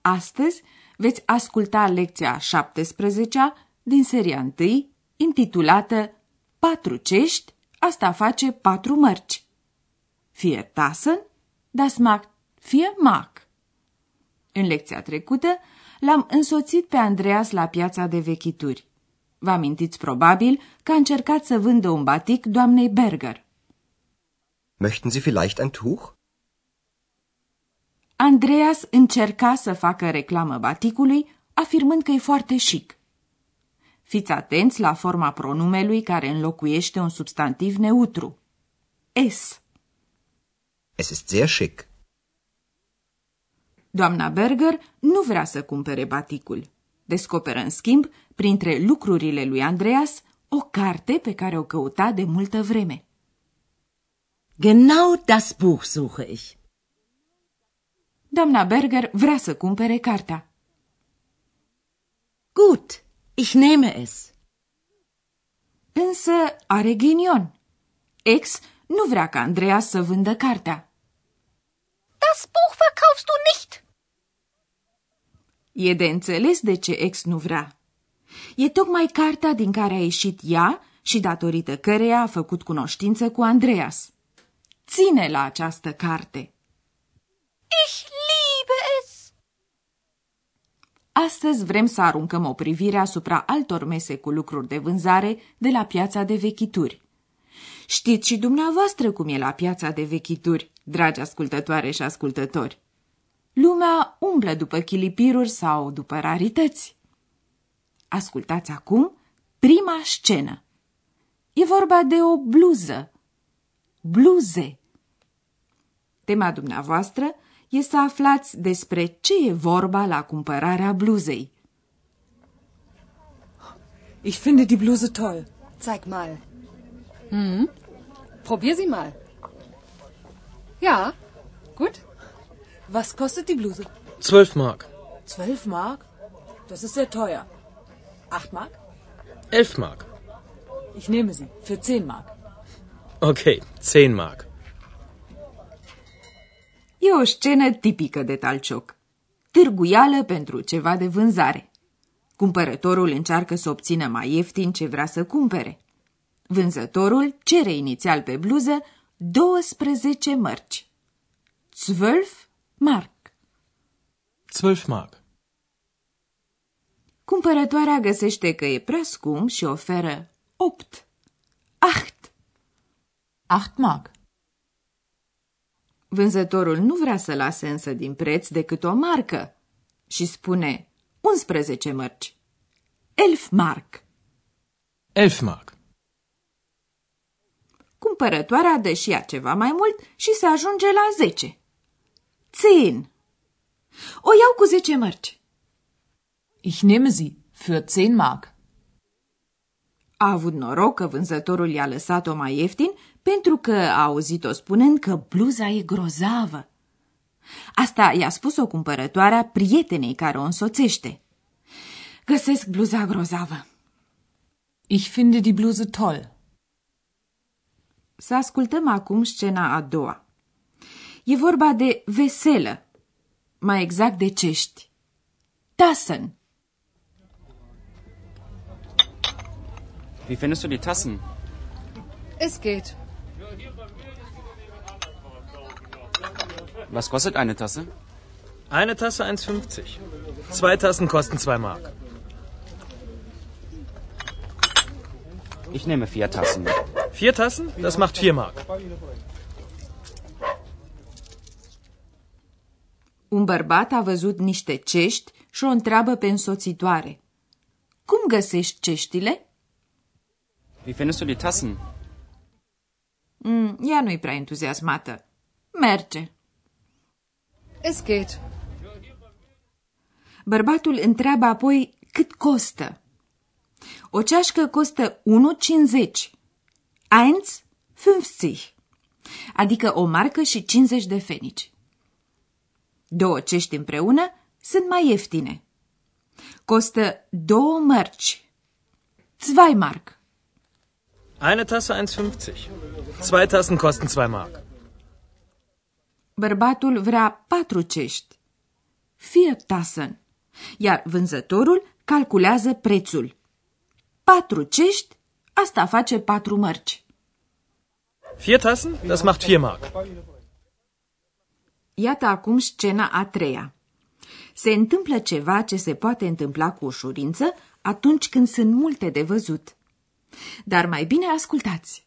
Astăzi veți asculta lecția 17 din seria 1, intitulată Patru cești, asta face patru mărci. Vier Tassen, das macht vier Mark. În lecția trecută l-am însoțit pe Andreas la piața de vechituri. Vă amintiți probabil că a încercat să vândă un batic doamnei Berger. Möchten Sie vielleicht ein Tuch? Andreas încerca să facă reclamă baticului, afirmând că e foarte chic. Fiți atenți la forma pronumelui care înlocuiește un substantiv neutru. Es. Es ist sehr schick. Doamna Berger nu vrea să cumpere baticul. Descoperă, în schimb, printre lucrurile lui Andreas, o carte pe care o căuta de multă vreme. Genau das Buch suche ich. Doamna Berger vrea să cumpere cartea. Gut, ich nehme es. Însă are ghinion. Ex nu vrea ca Andreas să vândă cartea. Das Buch verkaufst du nicht. E de înțeles de ce ex nu vrea. E tocmai cartea din care a ieșit ea și datorită căreia a făcut cunoștință cu Andreas. Ține la această carte. Ich liebe es. Astăzi vrem să aruncăm o privire asupra altor mese cu lucruri de vânzare de la piața de vechituri. Știți și dumneavoastră cum e la piața de vechituri, dragi ascultătoare și ascultători. Lumea umblă după chilipiruri sau după rarități. Ascultați acum prima scenă. E vorba de o bluză. Bluze. Tema dumneavoastră e să aflați despre ce e vorba la cumpărarea bluzei. Ich finde die Bluse toll. Zeig mal. Hm? Probier sie mal. Ja, gut. Was kostet die Bluse? 12 Mark. 12 Mark? Das ist sehr teuer. 8 Mark? 11 Mark. Ich nehme sie. Für 10 Mark. Okay, 10 Mark. E o scenă tipică de talcioc. Târguială pentru ceva de vânzare. Cumpărătorul încearcă să obțină mai ieftin ce vrea să cumpere. Vânzătorul cere inițial pe bluză 12 mărci. 12 mark. 12 Mark. Cumpărătoarea găsește că e prea scump și oferă 8. 8. 8 Mark. Vânzătorul nu vrea să lase însă din preț decât o marcă și spune 11 mărci. 11 mark. 11 Mark. Cumpărătoarea dă și ea ceva mai mult și se ajunge la 10. 10. O iau cu 10 mărci. Ich nehme sie. Für 10 Mark. A avut noroc că vânzătorul i-a lăsat-o mai ieftin pentru că a auzit-o spunând că bluza e grozavă. Asta i-a spus-o cumpărătoarea prietenei care o însoțește. Găsesc bluza grozavă. Ich finde die Bluse toll. Să ascultăm acum scena a doua. E vorba de veselă, mai exact de cești. Tassen. Wie findest du die Tassen? Es geht. Was kostet eine Tasse? Eine Tasse 1,50. Zwei Tassen kosten 2 Mark. Ich nehme vier Tassen. Vier Tassen? Das macht 4 Mark. Un bărbat a văzut niște cești și o întreabă pe însoțitoare. Cum găsești ceștile? Wie findest du die Tassen? Mm, ea nu-i prea entuziasmată. Merge. Es geht. Bărbatul întreabă apoi cât costă. O ceașcă costă 1,50. 1,50. Adică o marcă și 50 de fenici. Două cești împreună sunt mai ieftine. Costă două mărci. Zwei Mark. Eine Tasse 1,50. Zwei Tassen kosten 2 Mark. Bărbatul vrea patru cești. Vier Tassen. Iar vânzătorul calculează prețul. Patru cești, asta face patru mărci. Vier Tassen, das macht 4 Mark. Iată acum scena a treia. Se întâmplă ceva ce se poate întâmpla cu ușurință atunci când sunt multe de văzut. Dar mai bine ascultați.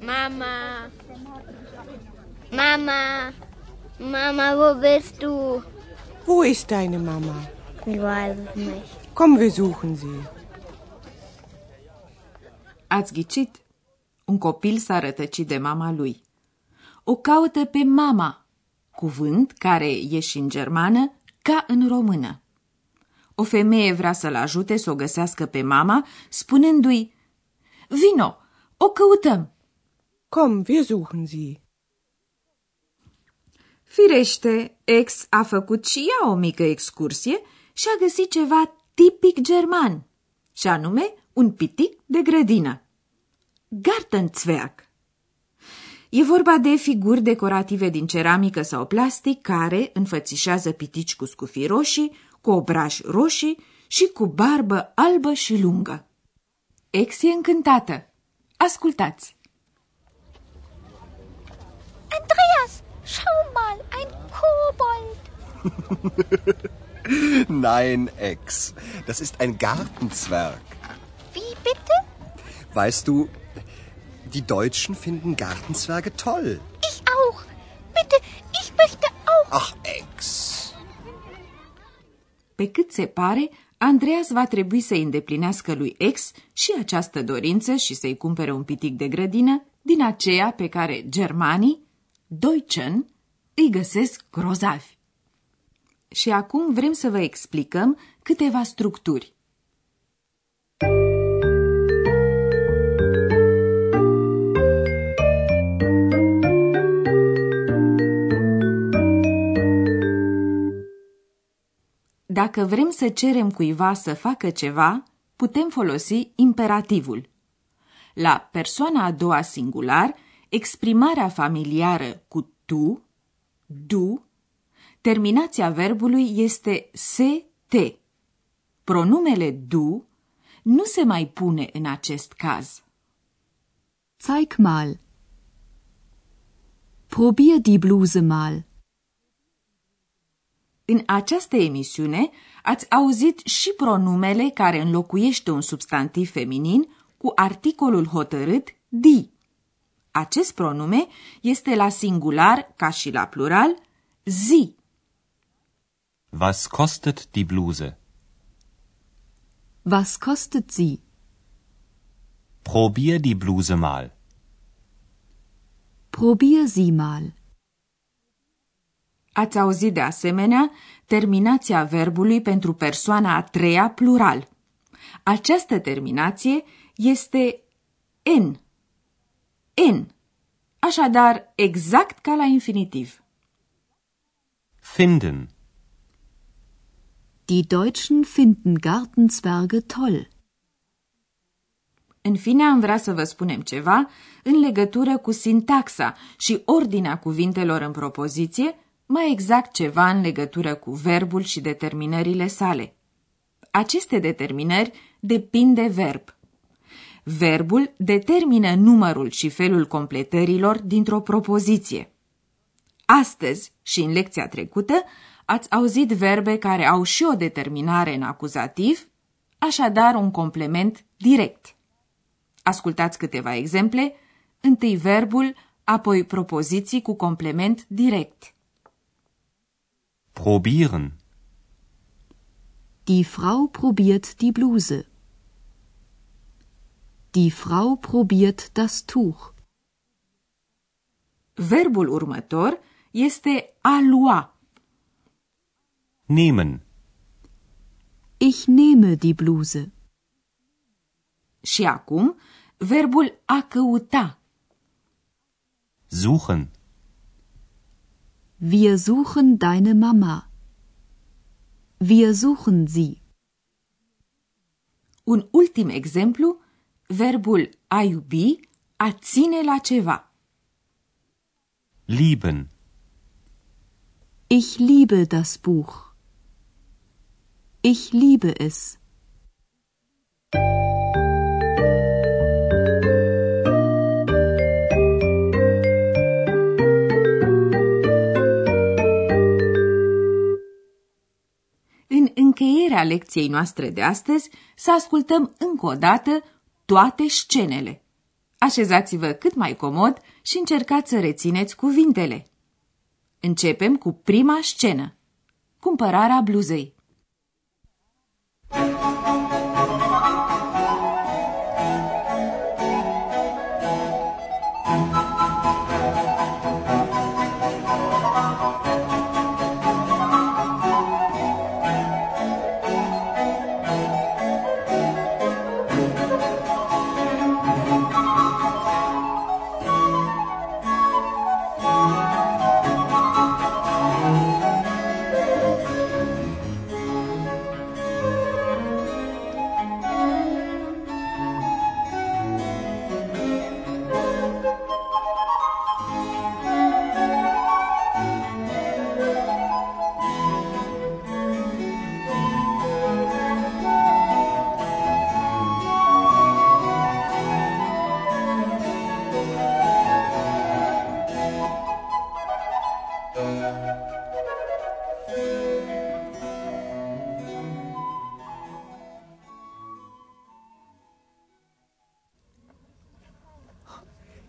Mama. Mama. Mama, wo bist du? Wo ist deine Mama? Ich weiß es nicht. Komm, wir suchen sie. Ați ghicit? Un copil s-a rătăcit de mama lui. O caută pe mama, cuvânt care e și în germană ca în română. O femeie vrea să-l ajute să o găsească pe mama, spunându-i, Vino, o căutăm! Komm, wir suchen sie. Firește, ex a făcut și ea o mică excursie și a găsit ceva tipic german, și anume un pitic de grădină. Gartenzwerg. E vorba de figuri decorative din ceramică sau plastic care înfățișează pitici cu scufii roșii, cu obraji roșii și cu barbă albă și lungă. Ex e încântată. Ascultați! Andreas, schau mal, ein Kobold. Nein, Ex. Das ist ein Gartenzwerg. Wie bitte? Weißt du, die Deutschen finden Gartenzwerge toll. Pe cât se pare, Andreas va trebui să îndeplinească lui ex și această dorință și să-i cumpere un pitic de grădină din aceea pe care germanii, Deutschen, îi găsesc grozavi. Și acum vrem să vă explicăm câteva structuri. Dacă vrem să cerem cuiva să facă ceva, putem folosi imperativul. La persoana a doua singular, exprimarea familiară cu tu, du, terminația verbului este se-te. Pronumele du nu se mai pune în acest caz. Zeig mal. Probier die Bluse mal. În această emisiune ați auzit și pronumele care înlocuiește un substantiv feminin cu articolul hotărât di. Acest pronume este la singular ca și la plural zi. Was kostet die Bluse? Was kostet sie? Probier die Bluse mal. Probier sie mal. Ați auzit de asemenea terminația verbului pentru persoana a treia plural. Această terminație este n. N. Așadar, exact ca la infinitiv. Finden. Die Deutschen finden Gartenzwerge toll. În fine, am vrea să vă spunem ceva în legătură cu sintaxa și ordinea cuvintelor în propoziție, mai exact ceva în legătură cu verbul și determinările sale. Aceste determinări depind de verb. Verbul determină numărul și felul completărilor dintr-o propoziție. Astăzi și în lecția trecută ați auzit verbe care au și o determinare în acuzativ, așadar un complement direct. Ascultați câteva exemple, întâi verbul, apoi propoziții cu complement direct. Probieren. Die Frau probiert die Bluse. Die Frau probiert das Tuch. Verbul următor este a lua. Nehmen. Ich nehme die Bluse. Și acum, verbul a căuta. Suchen. Wir suchen deine Mama. Wir suchen sie. Un ultim exemplu, verbul a iubi, a ține la ceva. Lieben. Ich liebe das Buch. Ich liebe es. Încheierea lecției noastre de astăzi, să ascultăm încă o dată toate scenele. Așezați-vă cât mai comod și încercați să rețineți cuvintele. Începem cu prima scenă. Cumpărarea bluzei.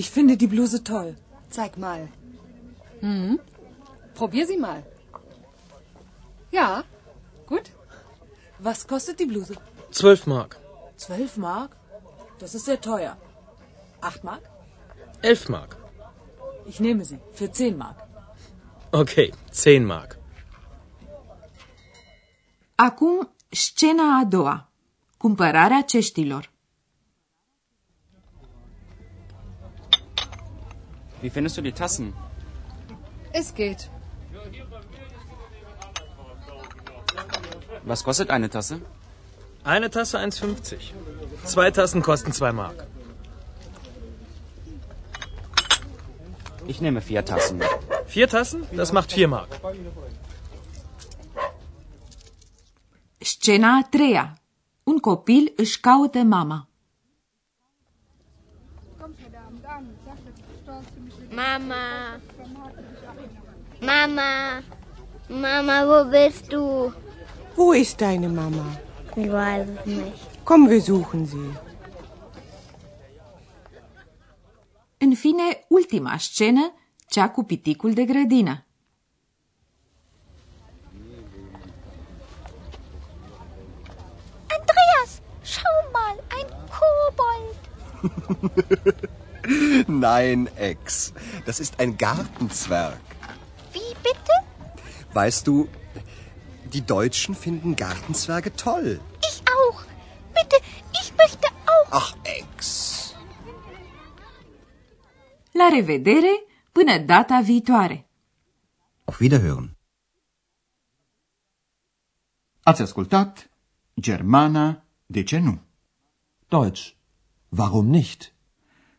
Ich finde die Bluse toll. Zeig mal. Hm? Probier sie mal. Ja, gut. Was kostet die Bluse? Zwölf Mark. Zwölf Mark? Das ist sehr teuer. Acht Mark? Elf Mark. Ich nehme sie. Für zehn Mark. Okay, zehn Mark. Acum, scena a doua. Cumpărarea ceștilor. Wie findest du die Tassen? Es geht. Was kostet eine Tasse? Eine Tasse 1,50. Zwei Tassen kosten 2 Mark. Ich nehme vier Tassen. Vier Tassen? Das macht 4 Mark. Scena a treia. Un copil își caută mama. Mama. Mama. Mama, wo bist du? Wo ist deine Mama? Ich weiß es nicht. Komm, wir suchen sie. În fine, ultima scenă, cea cu piticul de grădină. Andreas, schau mal, ein Kobold. Nein, Ex. Das ist ein Gartenzwerg. Wie bitte? Weißt du, die Deutschen finden Gartenzwerge toll. Ich auch. Bitte, ich möchte auch. Ach, Ex. La revedere, până data viitoare! Auf Wiederhören. Ați ascultat Germana, de ce nu? Deutsch. Warum nicht?